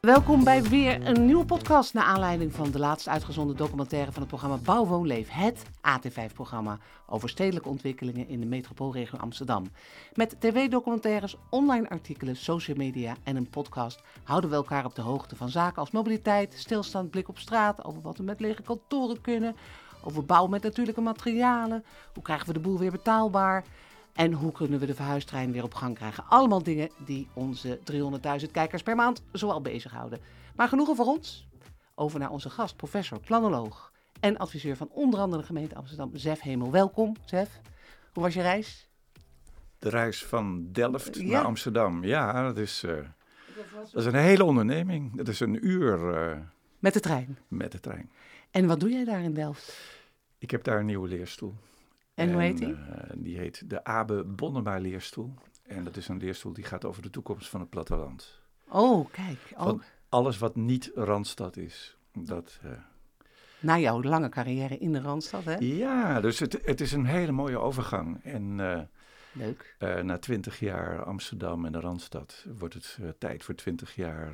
Welkom bij weer een nieuwe podcast naar aanleiding van de laatst uitgezonden documentaire van het programma Bouw Leef, het AT5-programma over stedelijke ontwikkelingen in de metropoolregio Amsterdam. Met tv-documentaires, online artikelen, social media en een podcast houden we elkaar op de hoogte van zaken als mobiliteit, stilstand, blik op straat, over wat we met lege kantoren kunnen, over bouw met natuurlijke materialen, hoe krijgen we de boel weer betaalbaar. En hoe kunnen we de verhuistrein weer op gang krijgen? Allemaal dingen die onze 300.000 kijkers per maand zoal bezighouden. Maar genoegen voor ons. Over naar onze gast, professor, planoloog en adviseur van onder andere de gemeente Amsterdam, Zef Hemel. Welkom, Zef. Hoe was je reis? De reis van Delft Ja. naar Amsterdam. Ja, dat is, eh, dat is een hele onderneming. Dat is een uur eh, Met de trein. met de trein. En wat doe jij daar in Delft? Ik heb daar een nieuwe leerstoel. En hoe heet die? eh, die heet de Abe Bonnema leerstoel. En dat is een leerstoel die gaat over de toekomst van het platteland. Oh, kijk. Oh, Van alles wat niet Randstad is. Dat, eh, na jouw lange carrière in de Randstad, hè? ja, dus het, het is een hele mooie overgang. En eh, Leuk. na twintig jaar Amsterdam en de Randstad wordt het tijd voor twintig jaar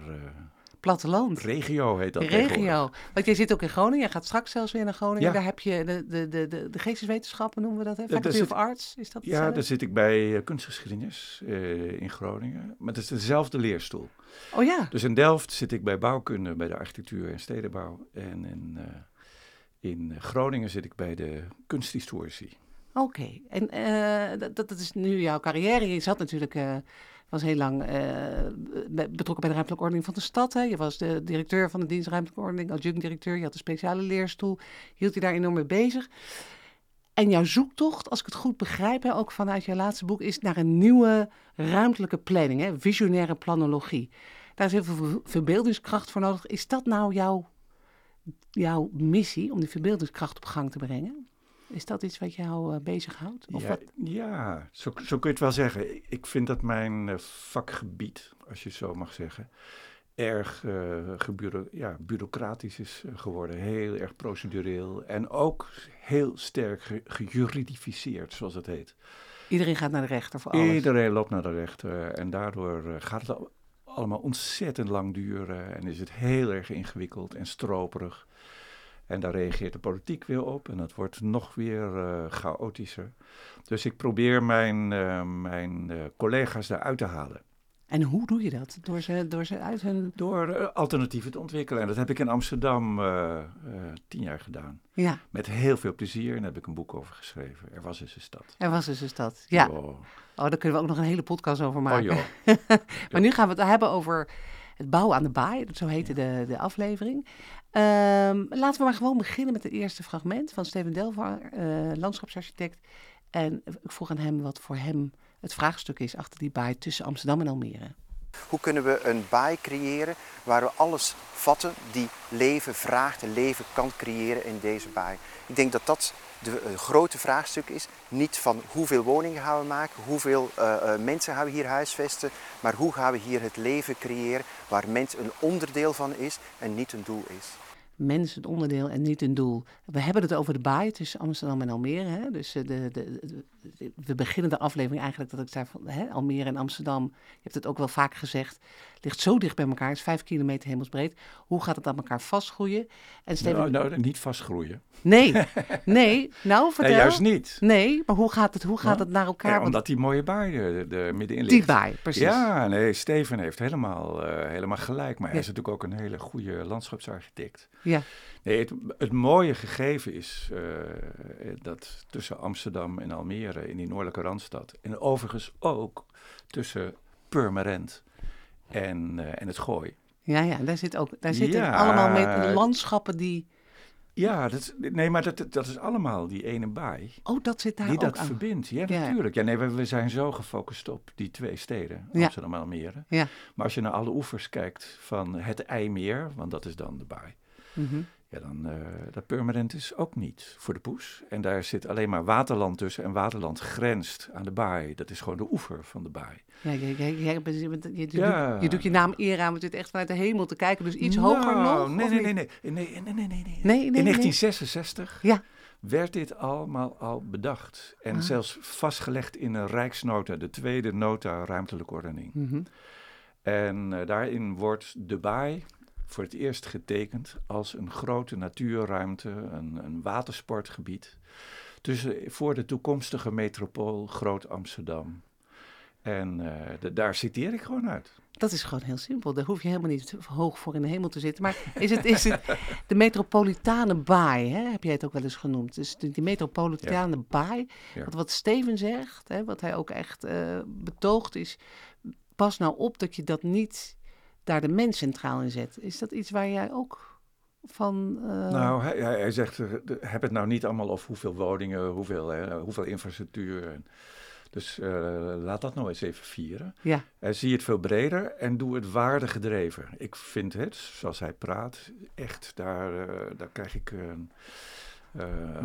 Platteland. regio heet dat. Regio. Want jij zit ook in Groningen. Jij gaat straks zelfs weer naar Groningen. Ja. Daar heb je de, de, de, de, de geesteswetenschappen, noemen we dat, hè? Faculty of Arts, is dat Ja, daar zit ik bij eh, kunstgeschiedenis eh, in Groningen. Maar het is dezelfde leerstoel. Oh ja. Dus in Delft zit ik bij bouwkunde, bij de architectuur en stedenbouw. En in, eh, in Groningen zit ik bij de kunsthistorici. Oké, en dat, dat is nu jouw carrière. Je zat natuurlijk, was heel lang eh, be- betrokken bij de ruimtelijke ordening van de stad. Hè? Je was de directeur van de dienst ruimtelijke ordening, adjunct-directeur. Je had een speciale leerstoel, hield je daar enorm mee bezig. En jouw zoektocht, als ik het goed begrijp, hè, ook vanuit jouw laatste boek, is naar een nieuwe ruimtelijke planning, hè? visionaire planologie. Daar is heel veel ver- verbeeldingskracht voor nodig. Is dat nou jouw, jouw missie, om die verbeeldingskracht op gang te brengen? Is dat iets wat jou eh, bezighoudt? Of ja, wat? ja zo, zo kun je het wel zeggen. Ik- vind dat mijn eh, vakgebied, als je het zo mag zeggen, erg eh, ja, bureaucratisch is geworden. Heel erg procedureel en ook heel sterk ge- gejuridificeerd, zoals het heet. Iedereen gaat naar de rechter voor alles. Iedereen loopt naar de rechter en daardoor gaat het al- allemaal ontzettend lang duren en is het heel erg ingewikkeld en stroperig. En daar reageert de politiek weer op en het wordt nog weer eh, chaotischer. Dus ik probeer mijn, eh, mijn eh, collega's daaruit te halen. En hoe doe je dat? Door ze, door ze uit hun... Door alternatieven te ontwikkelen. En dat heb ik in Amsterdam tien jaar gedaan. Ja, Met heel veel plezier en daar heb ik een boek over geschreven. Er was eens een stad. er was dus een stad. Ja, Oh, oh, daar kunnen we ook nog een hele podcast over maken. oh joh. maar nu gaan we het hebben over het bouwen aan de baai. Zo heette de, de aflevering. Ehm, laten we maar gewoon beginnen met het eerste fragment van Steven Delvar, eh, landschapsarchitect. En ik vroeg aan hem wat voor hem het vraagstuk is achter die baai tussen Amsterdam en Almere. Hoe kunnen we een baai creëren waar we alles vatten die leven vraagt en leven kan creëren in deze baai? Ik denk dat dat de eh, grote vraagstuk is. Niet van hoeveel woningen gaan we maken, hoeveel eh, mensen gaan we hier huisvesten, maar hoe gaan we hier het leven creëren waar mens een onderdeel van is en niet een doel is. Mens het onderdeel en niet een doel. We hebben het over de baai tussen Amsterdam en Almere. Hè? Dus eh, de, de, de- de- we beginnen de aflevering eigenlijk dat ik zei van hè, Almere en Amsterdam. Je hebt het ook wel vaak gezegd. Ligt zo dicht bij elkaar. Is vijf kilometer hemelsbreed. Hoe gaat het aan elkaar vastgroeien? En Steven, Nou, nou, niet vastgroeien. nee, nee. Nou, vertel. Nee, juist niet. Nee, maar hoe gaat het, hoe gaat Huh? het naar elkaar? Ja, omdat die mooie baai er, er middenin die ligt. baai, precies. Ja, nee, Steven heeft helemaal, eh, helemaal gelijk. Maar hij Ja. is natuurlijk ook een hele goede landschapsarchitect. Ja. Nee, het, het mooie gegeven is eh, dat tussen Amsterdam en Almere in die noordelijke Randstad... en overigens ook tussen Purmerend en, eh, en het Gooi... Ja, ja, daar, zit ook, daar zitten Ja. allemaal met landschappen die... Ja, dat, nee, maar dat, dat is allemaal die ene baai Oh, dat zit daar die ook dat aan. verbindt. Ja, Ja. natuurlijk. Ja, nee, we, we zijn zo gefocust op die twee steden, Ja. Amsterdam en Almere. Ja. Maar als je naar alle oevers kijkt van het IJmeer, want dat is dan de baai, Mhm. Ja, dan uh, dat Purmerend is ook niet voor de poes. En daar zit alleen maar waterland tussen en waterland grenst aan de baai. Dat is gewoon de oever van de baai. Ja, je, je, je, je, je, je, Ja. doet, je doet je naam eer aan, het zit echt vanuit de hemel te kijken. Dus iets hoger Nou, nog? Nee, nee, nee, nee, nee, nee, nee, nee, nee. Nee, nee, In nee. 1966 Ja. werd dit allemaal al bedacht. En Ah. zelfs vastgelegd in een rijksnota, de tweede nota ruimtelijke ordening. Mhm. En eh, daarin wordt de baai voor het eerst getekend als een grote natuurruimte, een, een watersportgebied. Tussen, voor de toekomstige metropool Groot Amsterdam. En eh, de- daar citeer ik gewoon uit. Dat is gewoon heel simpel. Daar hoef je helemaal niet hoog voor in de hemel te zitten. Maar is het, is het de metropolitane baai, hè, heb jij het ook wel eens genoemd. Dus die, die metropolitane baai, Ja. wat, wat Steven zegt, hè, wat hij ook echt eh, betoogt, is... pas nou op dat je dat niet daar de mens centraal in zet. Is dat iets waar jij ook van... eh, Nou, hij, hij, hij zegt, eh, heb het nou niet allemaal over hoeveel woningen, hoeveel, hè, hoeveel infrastructuur. Dus eh, laat dat nou eens even vieren. Ja, En zie het veel breder en doe het waardegedreven. Ik vind het, zoals hij praat, echt, daar, daar krijg ik een...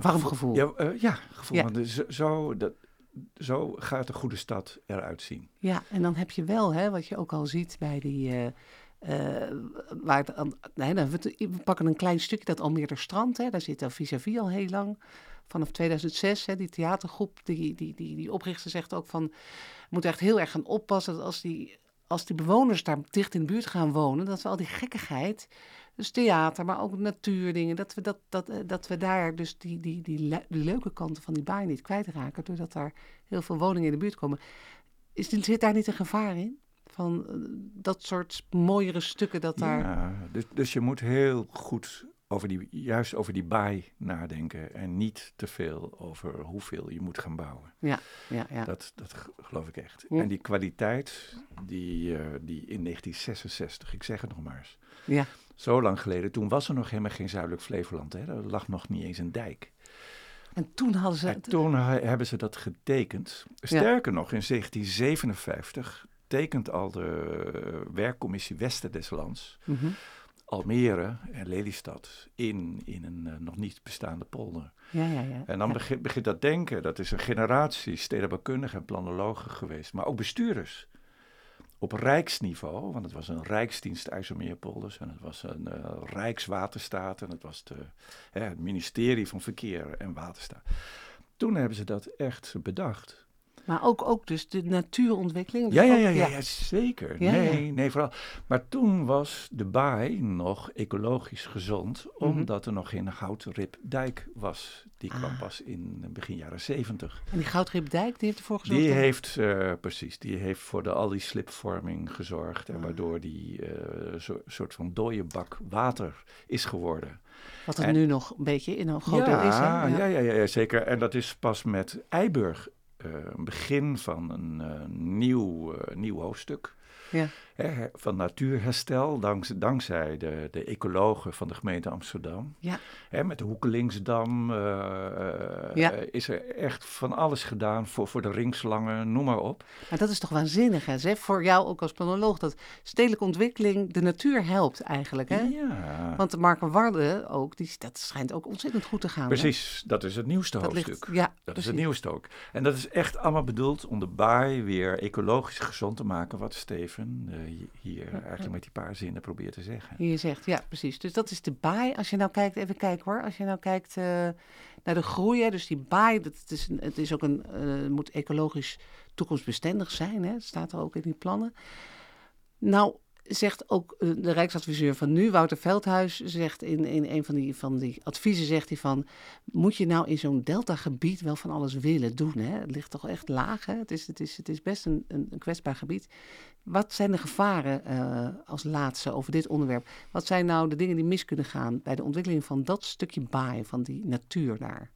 warm gevoel. Ja, ja gevoel. Ja. Want zo, dat, zo gaat de goede stad eruit zien. Ja, en dan heb je wel, hè, wat je ook al ziet bij die. eh, eh, waar nee, we, pakken een klein stukje, dat Almeerder Strand. Hè, daar zit al vis-à-vis al heel lang. Vanaf 2006, hè, die theatergroep, die, die, die, die oprichter zegt ook van... we moeten echt heel erg gaan oppassen dat als die, als die bewoners daar dicht in de buurt gaan wonen... dat we al die gekkigheid, dus theater, maar ook natuurdingen... dat we, dat, dat, eh, dat we daar dus die, die, die, le- die leuke kanten van die baai niet kwijtraken... doordat daar heel veel woningen in de buurt komen. Is, zit daar niet een gevaar in? Van eh, dat soort mooiere stukken dat daar... Ja, dus, dus je moet heel goed over die, juist over die baai nadenken. En niet te veel over hoeveel je moet gaan bouwen. Ja, ja, ja. Dat, dat geloof ik echt. Ja. En die kwaliteit, die, eh, die in 1966, ik zeg het nog maar eens. ja. Zo lang geleden, toen was er nog helemaal geen Zuidelijk Flevoland. Hè? Er lag nog niet eens een dijk. En toen hadden ze... En toen hebben ze dat getekend. Sterker nog, in 1757 tekent al de werkcommissie Westen des Lands Mhm. Almere en Lelystad in, in een eh, nog niet bestaande polder. Ja, ja, ja. En dan begint, begint dat denken. Dat is een generatie stedenbouwkundigen en planologen geweest, maar ook bestuurders. Op rijksniveau, want het was een rijksdienst IJsselmeerpolders en het was een eh, rijkswaterstaat en het was de, hè, het ministerie van Verkeer en Waterstaat. Toen hebben ze dat echt bedacht. Maar ook, ook dus de natuurontwikkeling. dus Ja, ja, ja, ja, zeker. Nee, nee, vooral. Maar toen was de baai nog ecologisch gezond, Mhm. omdat er nog geen houtripdijk was. Die kwam Ah. pas in begin jaren zeventig. En die Goudripdijk, die heeft ervoor gezorgd... Die heeft, eh, precies, die heeft voor de, al die slipvorming gezorgd. En Ah. waardoor die eh, soort van dode bak water is geworden. Wat het en- nu nog een beetje in een groot deel is. Hè? ja, ja, ja, ja, zeker. En dat is pas met Eiburg eh, een begin van een eh, nieuw, eh, nieuw hoofdstuk. Ja. Hè, van natuurherstel, dankzij, dankzij de, de ecologen van de gemeente Amsterdam. Ja. Hè, met de Hoekelingsdam eh, eh, Ja. eh, is er echt van alles gedaan voor, voor de ringslangen, noem maar op. Maar dat is toch waanzinnig, hè? Voor jou ook als planoloog, dat stedelijke ontwikkeling de natuur helpt eigenlijk, hè? Ja, Want de Markenwarde ook, die, dat schijnt ook ontzettend goed te gaan. hè? precies. Dat is het nieuwste Dat hoofdstuk. ligt, ja, Dat is het nieuwste ook. En dat is echt allemaal bedoeld om de baai weer ecologisch gezond te maken, wat Steven hier eigenlijk met die paar zinnen probeert te zeggen. Je zegt, ja, precies. Dus dat is de baai. Als je nou kijkt, even kijken hoor. Als je nou kijkt eh, naar de groei, hè, dus die baai, dat, het, is het is ook een, eh, moet ecologisch toekomstbestendig zijn, hè? staat er ook in die plannen. Nou, zegt ook eh, de Rijksadviseur van nu, Wouter Veldhuis, zegt in, in een van die, van die adviezen, zegt hij van, moet je nou in zo'n deltagebied wel van alles willen doen? Hè? Het ligt toch echt laag, hè? Het, is, het, is, het is best een, een kwetsbaar gebied. Wat zijn de gevaren eh, als laatste over dit onderwerp? Wat zijn nou de dingen die mis kunnen gaan bij de ontwikkeling van dat stukje baai, van die natuur daar?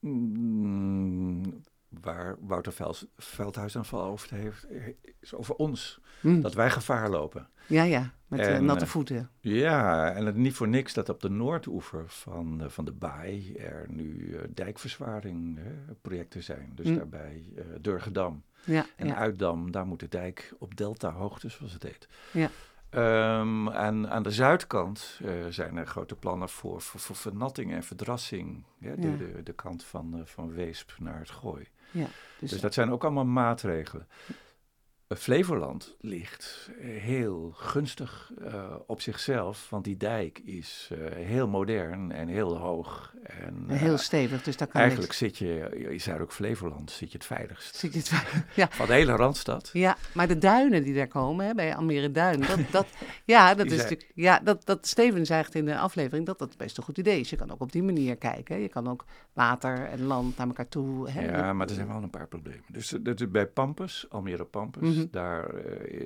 Mm, waar Wouter Vels- Veldhuis over heeft, eh, is over ons. Hm. Dat wij gevaar lopen. Ja, ja, met eh, En, natte eh, voeten. Ja, en het niet voor niks dat op de noordoever van, van de baai er nu dijkverzwaring projecten zijn. Dus Mm. daarbij eh Durgedam Ja, en ja, Uitdam, daar moet de dijk op delta-hoogte, zoals het heet. Ja. Ehm, en aan de zuidkant zijn er grote plannen voor, voor, voor vernatting en verdrassing. Ja, de, Ja. de, de kant van, van Weesp naar het Gooi. Ja. Dus, Dus dat zijn ook allemaal maatregelen. Flevoland ligt heel gunstig uh, op zichzelf, want die dijk is uh, heel modern en heel hoog. En, uh, heel stevig, dus daar kan Eigenlijk zit je in Zuid-Flevoland zit je het veiligst. Zit je het veiligst, ja. Van de hele Randstad. Ja, maar de duinen die daar komen, hè, bij Almere Duin, dat, dat, ja, dat is zijn... natuurlijk, ja, dat, dat Steven zegt in de aflevering dat dat best een goed idee is. Je kan ook op die manier kijken. Hè. Je kan ook water en land naar elkaar toe. Hè. Ja, maar er zijn wel een paar problemen. Dus dat is bij Pampus, Almere Pampus, mm -hmm. Daar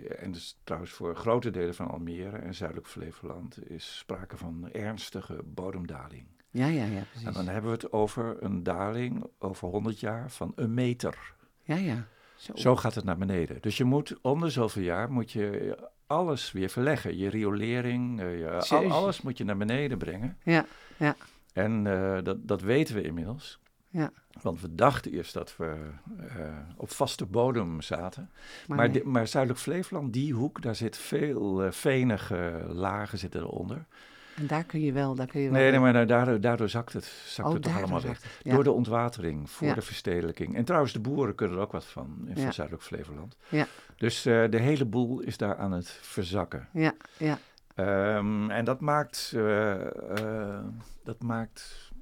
en dus trouwens voor grote delen van Almere en zuidelijk Flevoland is sprake van ernstige bodemdaling. Ja, ja, ja, precies. En dan hebben we het over een daling over 100 jaar van een meter. Ja, ja. Zo. Zo gaat het naar beneden. Dus je moet om de zoveel jaar moet je alles weer verleggen. Je riolering, je, al, alles moet je naar beneden brengen. Ja, ja. En uh, dat, dat weten we inmiddels. Ja. Want we dachten eerst dat we uh, op vaste bodem zaten. Maar, maar, nee. maar Zuidelijk Flevoland, die hoek, daar zit veel uh, venige lagen zitten eronder. En daar kun je wel, daar kun je wel... Nee, nee maar daardoor, daardoor zakt het, zakt oh, het toch allemaal weg. ja. Door de ontwatering, voor Ja. de verstedelijking. En trouwens, de boeren kunnen er ook wat van, in Ja. Zuidelijk Flevoland. Ja. Dus uh, de hele boel is daar aan het verzakken. Ja, ja. Um, en dat maakt, dat maakt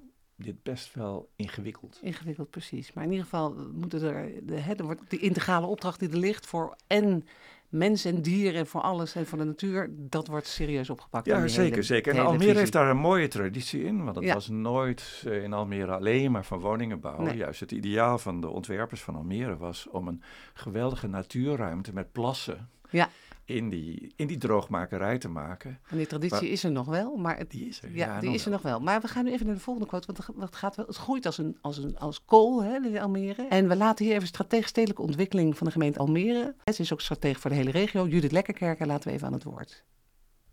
dit best wel ingewikkeld. Ingewikkeld, precies. Maar in ieder geval moeten er, de, hè, er wordt de integrale opdracht die er ligt voor en mens en dier en voor alles en voor de natuur, dat wordt serieus opgepakt. Ja, die zeker, hele- zeker. En Almere heeft daar een mooie traditie in, want het Ja. was nooit eh, in Almere alleen maar van woningenbouw. Nee. Juist het ideaal van de ontwerpers van Almere was om een geweldige natuurruimte met plassen Ja. In, die, in die droogmakerij te maken. En die traditie Maar- is er nog wel, maar het, Die is er. ja, die nog is er wel. nog wel. Maar we gaan nu even naar de volgende quote, want het ga- het, gaat wel, het groeit als, een, als, een, als kool, hè, in Almere. En we laten hier even strategisch stedelijke ontwikkeling van de gemeente Almere. Ze is ook stratege voor de hele regio. Judith Lekkerkerker laten we even aan het woord.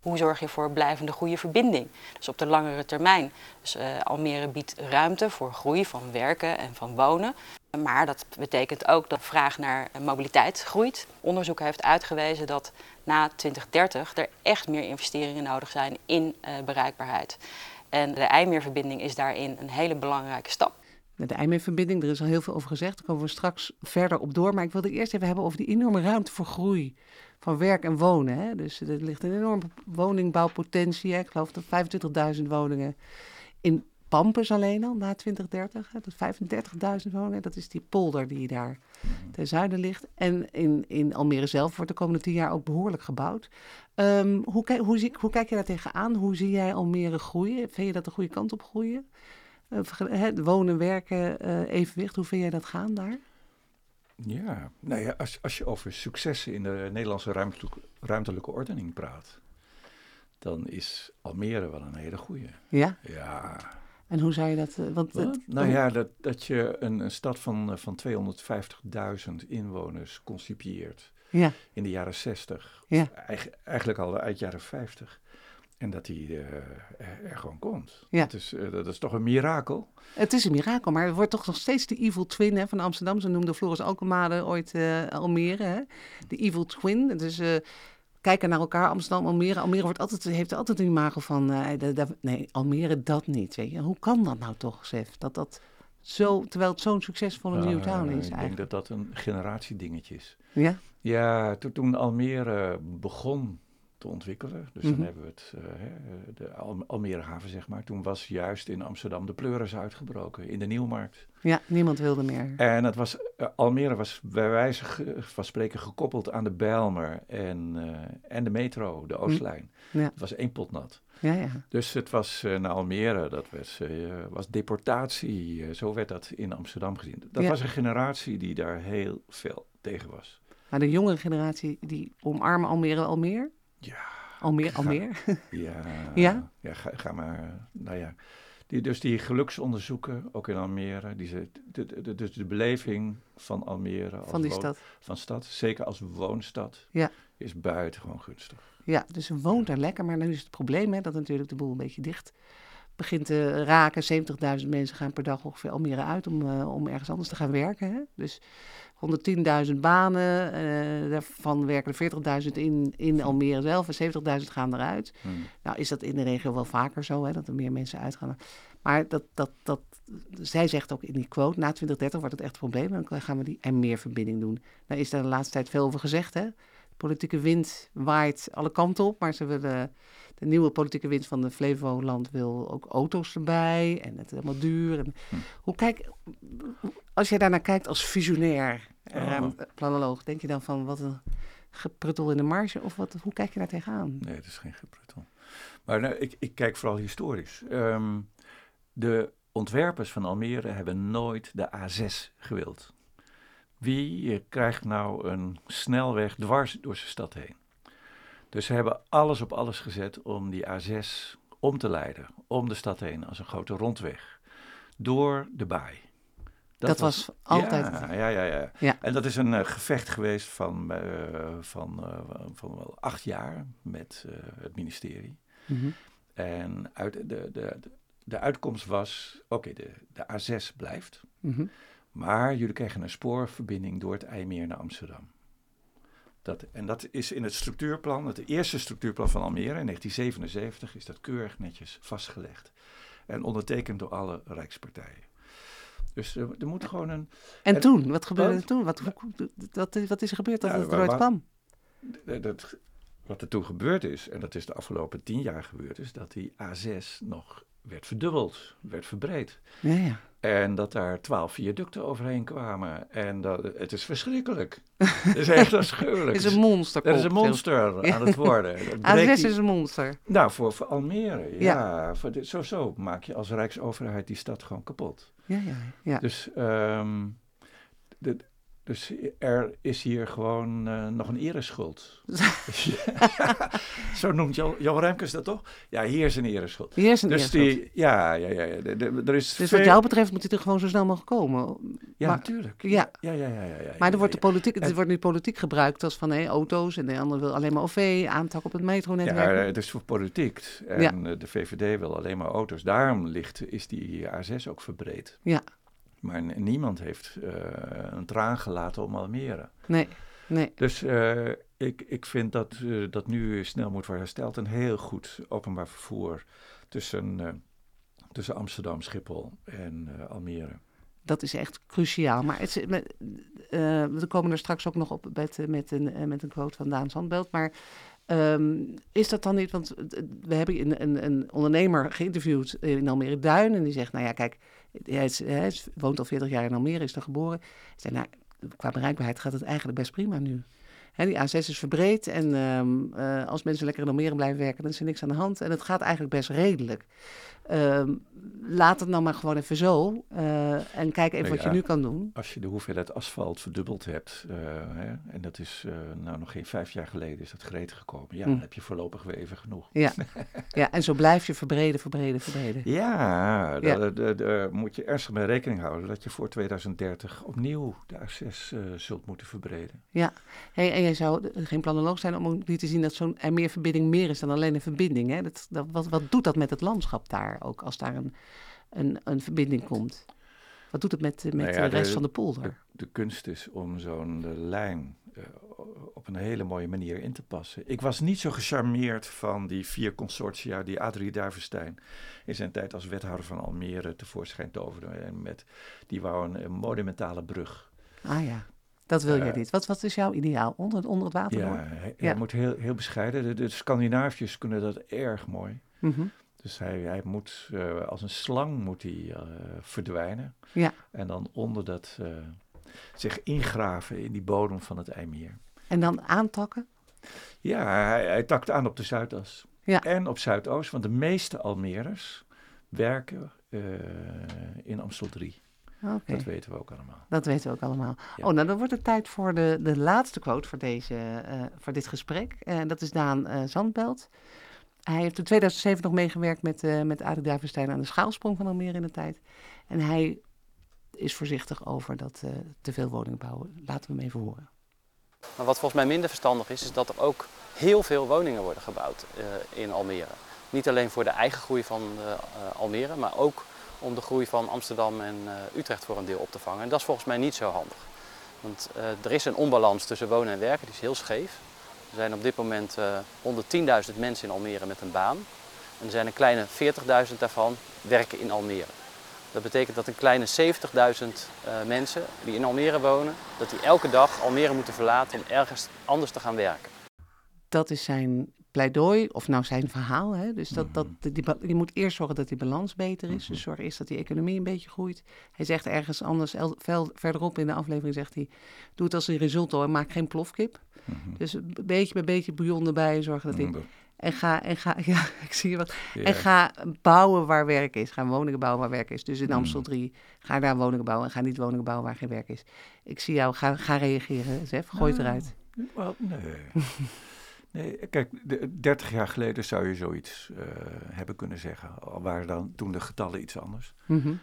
Hoe zorg je voor blijvende goede verbinding? Dus op de langere termijn. Dus eh, Almere biedt ruimte voor groei van werken en van wonen. Maar dat betekent ook dat de vraag naar eh, mobiliteit groeit. Onderzoek heeft uitgewezen dat na 2030 er echt meer investeringen nodig zijn in eh, bereikbaarheid. En de IJmeerverbinding is daarin een hele belangrijke stap. De IJmeerverbinding, er is al heel veel over gezegd. Daar komen we straks verder op door. Maar ik wilde eerst even hebben over die enorme ruimte voor groei van werk en wonen. Hè. Dus er ligt een enorme woningbouwpotentie. Ik geloof dat 25.000 woningen in Pampus alleen al, na 2030. Hè. Dat 35.000 woningen, dat is die polder die daar ten zuiden ligt. En in, in Almere zelf wordt de komende tien jaar ook behoorlijk gebouwd. Ehm, hoe, kijk, hoe, zie, hoe kijk je daar tegenaan? Hoe zie jij Almere groeien? Vind je dat de goede kant op groeien? Eh, wonen, werken, eh, evenwicht. Hoe vind jij dat gaan daar? Ja, nou ja, als, als je over successen in de Nederlandse ruimtelijke, ruimtelijke ordening praat, dan is Almere wel een hele goeie. Ja? Ja, En hoe zou je dat... eh, want het- Nou ja, dat, dat je een, een stad van, eh, van 250.000 inwoners concipieert ja, in de jaren 60. Ja. Eigen- eigenlijk al uit jaren 50. En dat die eh, er, gewoon komt. Ja. Dat, is, eh, dat is toch een mirakel. het is een mirakel, maar het wordt toch nog steeds de evil twin hè, van Amsterdam. Zo noemde Floris Alkemade ooit eh, Almere. Hè? De evil twin. Dus kijken naar elkaar, Amsterdam, Almere. Almere wordt altijd, heeft altijd een imago van... de- de- nee, Almere dat niet. Weet je. Hoe kan dat nou toch, Sef? Dat dat zo, terwijl het zo'n succesvolle new town Eh, is ik denk eigenlijk. dat dat een generatiedingetje is. Ja? Ja, to- toen Almere begon te ontwikkelen, dus Mhm. dan hebben we het, eh, hè, de Al- Almere haven zeg maar, toen was juist in Amsterdam de pleuris uitgebroken, in de Nieuwmarkt. ja, niemand wilde meer. En het was, eh, Almere was bij wijze van spreken gekoppeld aan de Bijlmer en, eh, en de metro, de Oostlijn. Ja. Het was één pot nat. Ja, ja. Dus het was eh, naar Almere, dat was, eh, was deportatie, eh, zo werd dat in Amsterdam gezien. Dat Ja. was een generatie die daar heel veel tegen was. Maar de jongere generatie, die omarmen Almere al meer? Ja, Almere, Ga- Almere? Ja, Ja? ja ga, ga maar. Nou ja, die, dus die geluksonderzoeken, ook in Almere, die ze, de, de, de- dus de beleving van Almere als Van die woon- stad. van stad, zeker als woonstad, Ja. is buitengewoon gunstig. Ja, dus ze woont er lekker, maar nu is het probleem hè, dat natuurlijk de boel een beetje dicht begint te raken. 70.000 mensen gaan per dag ongeveer Almere uit om, om ergens anders te gaan werken. Hè? Dus 110.000 banen, uh, daarvan werken er 40.000 in, in Almere zelf en 70.000 gaan eruit. Hmm. Nou is dat in de regio wel vaker zo, hè, dat er meer mensen uitgaan. Maar dat, dat, dat, zij zegt ook in die quote, na 2030 wordt het echt een probleem. Dan gaan we die en meer verbinding doen. Daar is daar de laatste tijd veel over gezegd. Hè? politieke wind waait alle kanten op. Maar ze willen, de nieuwe politieke wind van de Flevoland wil ook auto's erbij. En het is helemaal duur. En, hm. Hoe kijk, als jij daarnaar kijkt als visionair, uh, planoloog, denk je dan van wat een gepruttel in de marge? Of wat, hoe kijk je daar tegenaan? Nee, het is geen gepruttel. Maar nou, ik, ik kijk vooral historisch. Ehm, de ontwerpers van Almere hebben nooit de A6 gewild. Wie krijgt nou een snelweg dwars door zijn stad heen? Dus ze hebben alles op alles gezet om die A6 om te leiden, om de stad heen, als een grote rondweg. Door de baai. Dat, was, altijd. Ja, ja, ja, ja, ja. En dat is een uh, gevecht geweest van, uh, van, uh, van wel acht jaar met het ministerie. Mm -hmm. En uit, de, de, de, de uitkomst was: oké, okay, de, de A6 blijft. Mm -hmm. Maar jullie krijgen een spoorverbinding door het IJmeer naar Amsterdam. Dat, en dat is in het structuurplan, het eerste structuurplan van Almere in 1977, is dat keurig netjes vastgelegd. En ondertekend door alle rijkspartijen. Dus er, er moet gewoon een. En, toen? Wat gebeurde er toen? Wat, wat, wat is er gebeurd dat het eruit kwam? Dat, wat er toen gebeurd is, en dat is de afgelopen tien jaar gebeurd, is dat die A6 nog werd verdubbeld, werd verbreed. Ja, ja. En dat daar twaalf viaducten overheen kwamen. En dat, het is verschrikkelijk. het is echt afschuwelijk. Het is een monster. Het is een monster aan het worden. A6 is een monster. Nou, voor, voor Almere, ja. ja. Voor dit, zo, zo maak je als Rijksoverheid die stad gewoon kapot. Ja, ja, ja. Dus um, de, dus er is hier gewoon uh, nog een ereschuld. Zo noemt Jan, Jan Remkes dat toch? Ja, hier is een ereschuld. Hier is een dus ereschuld. Die, ja, ja, ja. ja. De, de, er is dus veel... wat jou betreft moet hij er gewoon zo snel mogelijk komen. Ja, maar, natuurlijk. Ja. Ja, ja, ja, ja, ja, maar er wordt, de politiek, het wordt nu politiek gebruikt als van hey, auto's en de ander wil alleen maar OV, aantak op het metronetwerk. Ja, het is voor politiek. En de VVD wil alleen maar auto's. Daarom ligt, is die A6 ook verbreed. Ja. Maar niemand heeft uh, een traan gelaten om Almere. Nee, nee. Dus uh, ik, ik vind dat uh, dat nu snel moet worden hersteld. En heel goed openbaar vervoer tussen, tussen Amsterdam, Schiphol en Almere. Dat is echt cruciaal. Maar het, met, we komen er straks ook nog op met, met, een, met een quote van Daan Zandbelt. Maar Um, is dat dan niet, want we hebben een, een, een, ondernemer geïnterviewd in Almere Duin en die zegt, nou ja, kijk, hij, is, woont al 40 jaar in Almere, is er geboren. Zei, nou, qua bereikbaarheid gaat het eigenlijk best prima nu. Die A6 is verbreed en um, uh, als mensen lekker in Almere blijven werken, dan is er niks aan de hand. En het gaat eigenlijk best redelijk. Um, laat het nou maar gewoon even zo. Uh, en kijk even wat je nu kan doen. Als je de hoeveelheid asfalt verdubbeld hebt, uh, hè, en dat is uh, nou nog geen vijf jaar geleden is dat gereed gekomen. Ja, hm. dan heb je voorlopig weer even genoeg. Ja, ja en zo blijf je verbreden, verbreden, verbreden. Ja, ja. daar moet je ernstig mee rekening houden dat je voor 2030 opnieuw de A6 zult moeten verbreden. Ja, hey, en jij zou geen planoloog zijn om ook niet te zien dat zo'n er meer verbinding meer is dan alleen een verbinding. Hè? Dat, dat, wat, wat doet dat met het landschap daar ook als daar een een, een verbinding komt. Wat doet het met, met nou ja, de rest de, van de polder? De, de kunst is om zo'n lijn uh, op een hele mooie manier in te passen. Ik was niet zo gecharmeerd van die vier consortia die Adrie Duivenstein in zijn tijd als wethouder van Almere tevoorschijn toverde. En met, die wou een, een monumentale brug. Ah ja. Dat wil uh, je niet. Wat, wat is jouw ideaal? Onder, onder het water? Ja, hij, ja. moet heel, heel bescheiden. De, de Scandinaviërs kunnen dat erg mooi. Mm -hmm. Dus hij, hij moet uh, als een slang moet hij, uh, verdwijnen. Ja. En dan onder dat uh, zich ingraven in die bodem van het IJmeer. En dan aantakken? Ja, hij, hij takt aan op de Zuidas. Ja. En op Zuidoost, want de meeste Almeres werken in Amstel 3. Okay. Dat weten we ook allemaal. Dat weten we ook allemaal. Ja. Oh, nou dan wordt het tijd voor de, de laatste quote voor, deze, voor dit gesprek. dat is Daan Zandbelt. Hij heeft in 2007 nog meegewerkt met, uh, met Arie Duivenstein aan de schaalsprong van Almere in de tijd. En hij is voorzichtig over dat uh, te veel woningen bouwen. Laten we hem even horen. Maar wat volgens mij minder verstandig is, is dat er ook heel veel woningen worden gebouwd uh, in Almere. Niet alleen voor de eigen groei van Almere, maar ook om de groei van Amsterdam en Utrecht voor een deel op te vangen. En dat is volgens mij niet zo handig. Want er is een onbalans tussen wonen en werken, die is heel scheef. Er zijn op dit moment 110.000 mensen in Almere met een baan. En er zijn een kleine 40.000 daarvan werken in Almere. Dat betekent dat een kleine 70.000 uh, mensen die in Almere wonen, dat die elke dag Almere moeten verlaten om ergens anders te gaan werken. Dat is zijn pleidooi, of nou zijn verhaal. Hè? Dus dat, dat, mhm. die, je moet eerst zorgen dat die balans beter is. Dus mhm. zorg eerst dat die economie een beetje groeit. Hij zegt ergens anders, verderop in de aflevering zegt hij... doe het als een risotto en maak geen plofkip. Mhm. Dus beetje bij beetje bouillon erbij, zorgen dat die... En ga, en ga, ja, ik zie je wat. En ga bouwen waar werk is. Ga woningen bouwen waar werk is. Dus in mm. Amstel 3, ga daar woningen bouwen en ga niet woningen bouwen waar geen werk is. Ik zie jou, ga, ga reageren, Zef. Gooi het eruit. Well, nee. nee, kijk, 30 jaar geleden zou je zoiets uh, hebben kunnen zeggen. Al waren dan toen de getallen iets anders. Mm -hmm.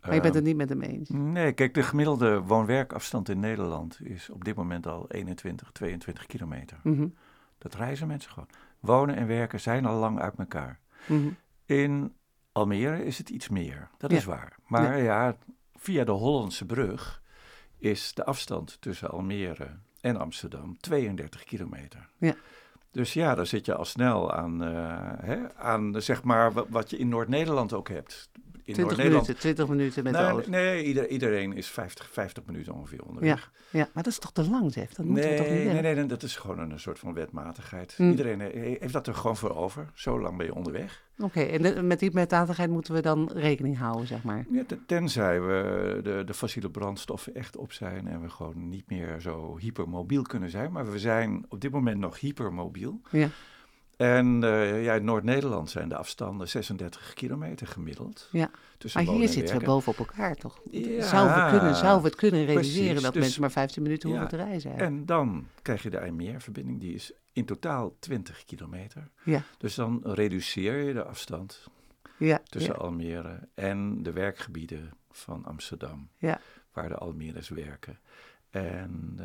Maar je bent het niet met hem eens? Nee, kijk, de gemiddelde woon-werkafstand in Nederland is op dit moment al 21, 22 kilometer. Mm -hmm. Dat reizen mensen gewoon wonen en werken zijn al lang uit elkaar. Mhm. In Almere is het iets meer, dat is waar. Maar ja. via de Hollandse brug is de afstand tussen Almere en Amsterdam 32 kilometer. Ja. Dus ja, dan zit je al snel aan, uh, hè, aan zeg maar wat je in Noord-Nederland ook hebt in 20 minuten, 20 minuten met de auto. Nee, ieder, iedereen is 50, 50 minuten ongeveer onderweg. Ja, ja, maar dat is toch te lang, zeg? Dat nee, toch niet nee, nee, nee, dat is gewoon een, soort van wetmatigheid. Hm. Iedereen heeft dat er gewoon voor over. Zo lang ben je onderweg. Oké, en met die wetmatigheid moeten we dan rekening houden, zeg maar? Ja, tenzij we de, de fossiele brandstoffen echt op zijn en we gewoon niet meer zo hypermobiel kunnen zijn. Maar we zijn op dit moment nog hypermobiel. Ja. En uh, ja, in Noord-Nederland zijn de afstanden 36 kilometer gemiddeld. Ja. Maar hier zitten we boven op elkaar, toch? Ja. Zou, we kunnen, zou we het kunnen realiseren dat dus mensen maar 15 minuten hoeven te reizen? En dan krijg je de IJmeerverbinding, die is in totaal 20 kilometer. Ja. Dus dan reduceer je de afstand ja. tussen Almere en de werkgebieden van Amsterdam, ja. waar de Almeres werken. En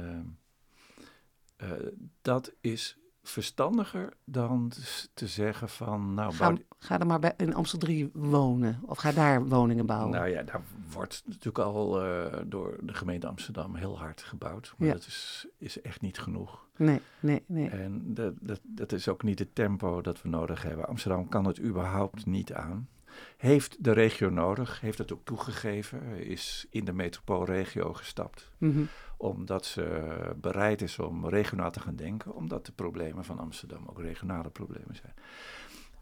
uh, uh, dat is verstandiger dan te zeggen van... Nou, ga, ga er maar bij, in Amsterdam 3 wonen of ga daar woningen bouwen. Nou ja, daar wordt natuurlijk al uh, door de gemeente Amsterdam heel hard gebouwd. Maar ja. dat is, is echt niet genoeg. Nee, nee, nee. En dat, dat, dat is ook niet het tempo dat we nodig hebben. Amsterdam kan het überhaupt niet aan. Heeft de regio nodig, heeft het ook toegegeven, is in de metropoolregio gestapt. Mm omdat ze bereid is om regionaal te gaan denken, omdat de problemen van Amsterdam ook regionale problemen zijn.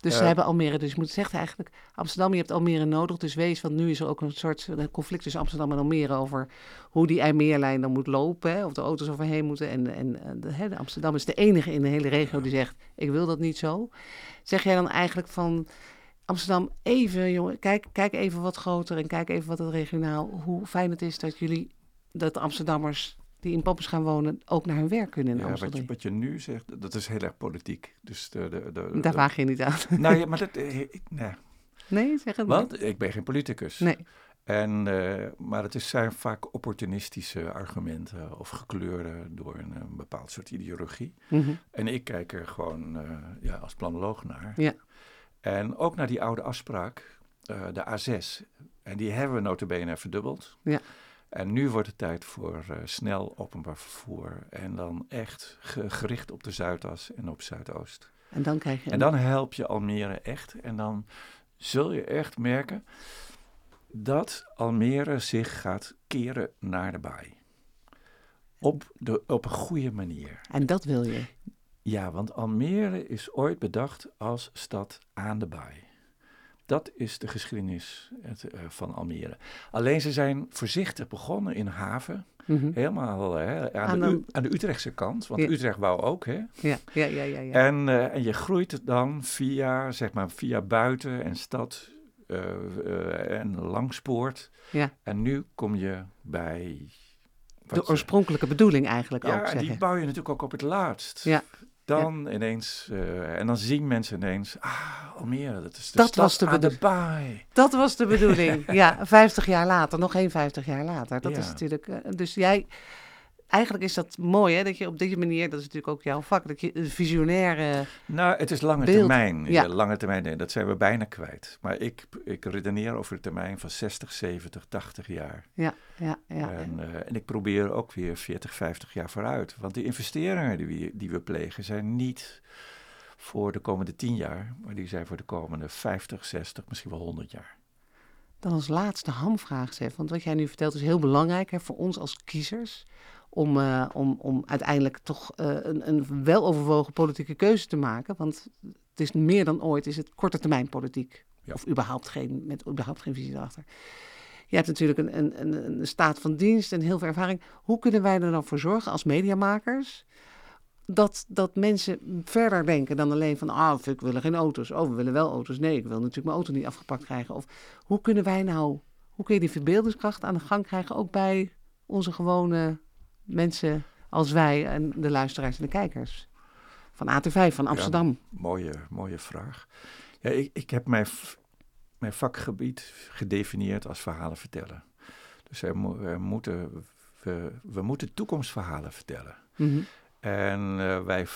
Dus ze eh, hebben Almere, dus je moet zeggen eigenlijk, Amsterdam, je hebt Almere nodig, dus wees, want nu is er ook een soort conflict tussen Amsterdam en Almere over hoe die IJmeerlijn dan moet lopen, hè, of de auto's overheen moeten. En, en de, hè, Amsterdam is de enige in de hele regio die zegt, ik wil dat niet zo. Zeg jij dan eigenlijk van, Amsterdam, even jongen, kijk, kijk even wat groter en kijk even wat het regionaal, hoe fijn het is dat jullie dat Amsterdammers die in Pappers gaan wonen ook naar hun werk kunnen in ja, Amsterdam. Wat je, wat je nu zegt, dat is heel erg politiek. Dus de, de, de, Daar waag je niet aan. Nou ja, maar dat... Eh, nee. nee, zeg het Want ik ben geen politicus. Nee. En, uh, maar het is, zijn vaak opportunistische argumenten of gekleurde door een, een bepaald soort ideologie. Mm -hmm. En ik kijk er gewoon uh, ja, als planoloog naar. Ja. En ook naar die oude afspraak, uh, de A6. En die hebben we notabene verdubbeld. Ja. En nu wordt het tijd voor uh, snel openbaar vervoer. En dan echt gericht op de Zuidas en op Zuidoost. En dan krijg je. En dan help je Almere echt. En dan zul je echt merken dat Almere zich gaat keren naar de baai. Op, de, op een goede manier. En dat wil je? Ja, want Almere is ooit bedacht als stad aan de baai. Dat is de geschiedenis het, uh, van Almere. Alleen ze zijn voorzichtig begonnen in haven. Mm-hmm. Helemaal hè, aan, aan, de, aan, de, Utrechtse kant. Want Utrecht wou ook, hè? Ja, ja, ja. ja, ja. En, uh, en je groeit het dan via, zeg maar, via buiten en stad uh, en langspoort. Ja. En nu kom je bij... De oorspronkelijke bedoeling eigenlijk ja, ook, Ja, die bouw je natuurlijk ook op het laatst. Ja. Dan ineens, uh, en dan zien mensen ineens, ah, Almere, dat is de dat was de, de baai. Dat was de bedoeling, ja, 50 jaar later, nog geen 50 jaar later. Dat is natuurlijk, uh, dus jij, eigenlijk is dat mooi, hè? Dat je op deze manier, dat is natuurlijk ook jouw vak, dat je een visionaire... Nou, het is lange Beeld. termijn. Ja. Lange termijn, nee, dat zijn we bijna kwijt. Maar ik, ik redeneer over de termijn van 60, 70, 80 jaar. Ja, ja, ja. En, eh, en ik probeer ook weer 40, 50 jaar vooruit. Want die investeringen die we, die we plegen zijn niet voor de komende 10 jaar, maar die zijn voor de komende 50, 60, misschien wel 100 jaar. Dan als laatste hamvraag, Sef. Want wat jij nu vertelt is heel belangrijk hè, voor ons als kiezers. Om, eh, om, om uiteindelijk toch eh, een, een weloverwogen politieke keuze te maken. Want het is meer dan ooit is het korte termijn politiek. Ja. Of überhaupt geen, met überhaupt geen visie erachter. Je hebt natuurlijk een, een, een, een staat van dienst en heel veel ervaring. Hoe kunnen wij er dan voor zorgen als mediamakers... Dat, dat mensen verder denken dan alleen van... ah, ik willen geen auto's. Oh, we willen wel auto's. Nee, ik wil natuurlijk mijn auto niet afgepakt krijgen. Of hoe kunnen wij nou, hoe kun je die verbeeldingskracht aan de gang krijgen, ook bij onze gewone mensen als wij en de luisteraars en de kijkers? Van AT5, van Amsterdam. Mooie, mooie vraag. Ja, ik, ik heb mijn, mijn vakgebied gedefinieerd als verhalen vertellen. Dus er, mo- er moeten, we, we moeten toekomstverhalen vertellen. Mhm. En eh, wij,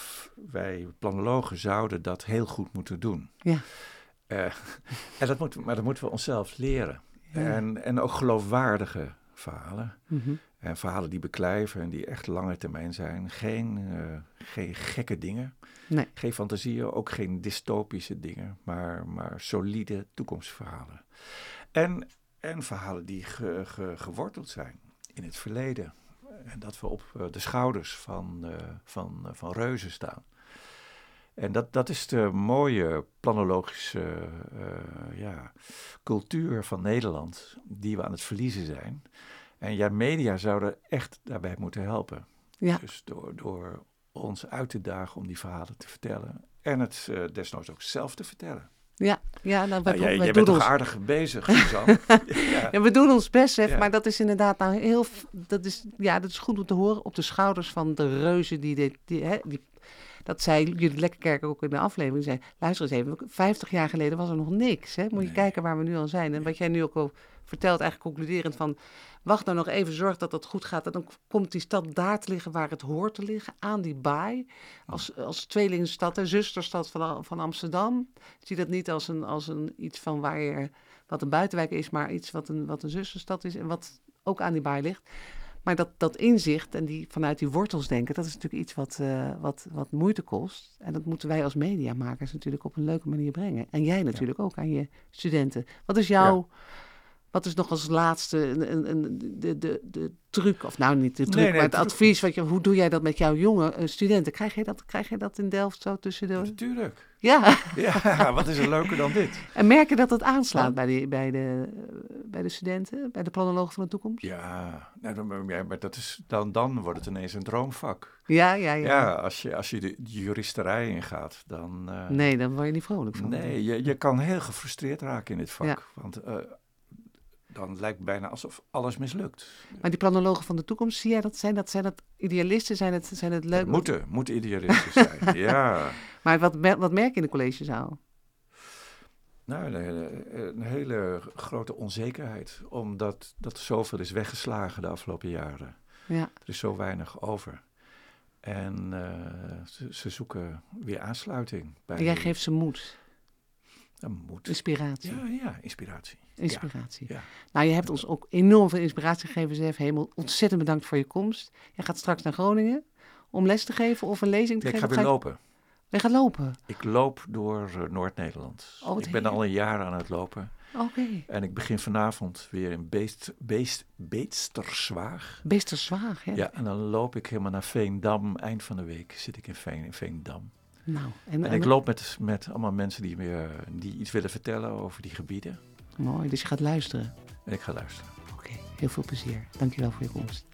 wij planologen zouden dat heel goed moeten doen. Ja. Eh, en dat moeten, maar dat moeten we onszelf leren. Ja. En, en ook geloofwaardige verhalen. Mhm. En verhalen die beklijven en die echt lange termijn zijn. Geen, eh, geen gekke dingen. Nee. Geen fantasieën, ook geen dystopische dingen. Maar, maar solide toekomstverhalen. En, en verhalen die ge- ge- geworteld zijn in het verleden. En dat we op eh, de schouders van, eh, van, van reuzen staan. En dat, dat is de mooie planologische ja, cultuur van Nederland, die we aan het verliezen zijn. En ja, media zouden echt daarbij moeten helpen. Ja. Dus door, door ons uit te dagen om die verhalen te vertellen. En het eh, desnoods ook zelf te vertellen. Ja, ja nou, wij, Nou, jij wij jij bent toch aardig bezig, Suzanne? ja. ja, we doen ons best, Ja. maar dat is inderdaad nou heel, dat is, ja, dat is goed om te horen op de schouders van de reuzen die dit, die, hè, die dat zei Judith Lekkerkerk ook in de aflevering. Zei, luister eens even, 50 jaar geleden was er nog niks. Hè? Moet je kijken waar we nu al zijn. En wat jij nu ook al vertelt, eigenlijk concluderend van... wacht nou nog even, zorg dat het goed gaat. En dan komt die stad daar te liggen waar het hoort te liggen. Aan die baai. Als, als tweelingstad, en zusterstad van, van Amsterdam. Zie dat niet als, een, als een, iets van waar je, wat een buitenwijk is... maar iets wat een, wat een zusterstad is en wat ook aan die baai ligt. Maar dat, dat inzicht en die, vanuit die wortels denken, dat is natuurlijk iets wat, eh, wat, wat moeite kost. En dat moeten wij als mediamakers natuurlijk op een leuke manier brengen. En jij natuurlijk ook aan je studenten. Wat is jouw, wat is nog als laatste een, een, een, de, de, de truc, of nou niet de truc, Nee, nee, maar het truc- advies, wat je, hoe doe jij dat met jouw jonge eh, studenten? Krijg je, dat, krijg je dat in Delft zo tussen de... Natuurlijk. Ja, Ja, wat is er leuker dan dit? en merk je dat het aanslaat bij, de, bij, de, bij de studenten, bij de planologen van de toekomst? Ja, nou, dan, ja, maar dat is, dan, dan wordt het ineens een droomvak. Ja, ja, ja. Ja, als, je, als je de juristerij ingaat, dan... eh, Nee, dan word je niet vrolijk van. Nee, je, je kan heel gefrustreerd raken in dit vak. Ja. Want eh, dan lijkt het bijna alsof alles mislukt. Maar die planologen van de toekomst, zie jij dat? Zijn dat, zijn dat idealisten? Zijn het, zijn het leuk? Moeten, moeten idealistisch zijn. ja. Maar wat, wat merk je in de collegezaal? Nou, een, een hele grote onzekerheid. Omdat dat zoveel is weggeslagen de afgelopen jaren. Ja, Er is zo weinig over. En eh, ze, ze zoeken weer aansluiting. Bij en jij geeft ze moed, een moed. inspiratie. Ja, ja, inspiratie. Inspiratie. Ja. Nou, je hebt ons ook enorm veel inspiratie gegeven, Zef Hemel. Ontzettend bedankt voor je komst. Jij gaat straks naar Groningen om les te geven of een lezing te Nee, ik ga geven. weer lopen. Je gaat lopen. Ik loop door eh, Noord-Nederland. Oh, ik ben al een jaar aan het lopen. Oké. En ik begin vanavond weer in Beest, Beest, Beesterswaag. Beesterswaag, hè? Ja, en dan loop ik helemaal naar Veendam. Eind van de week zit ik in Veen, in Veendam. Nou, en, En ik loop met, met allemaal mensen die, me, die iets willen vertellen over die gebieden. Mooi, dus je gaat luisteren. En ik ga luisteren. Oké, heel veel plezier. Dankjewel voor je komst.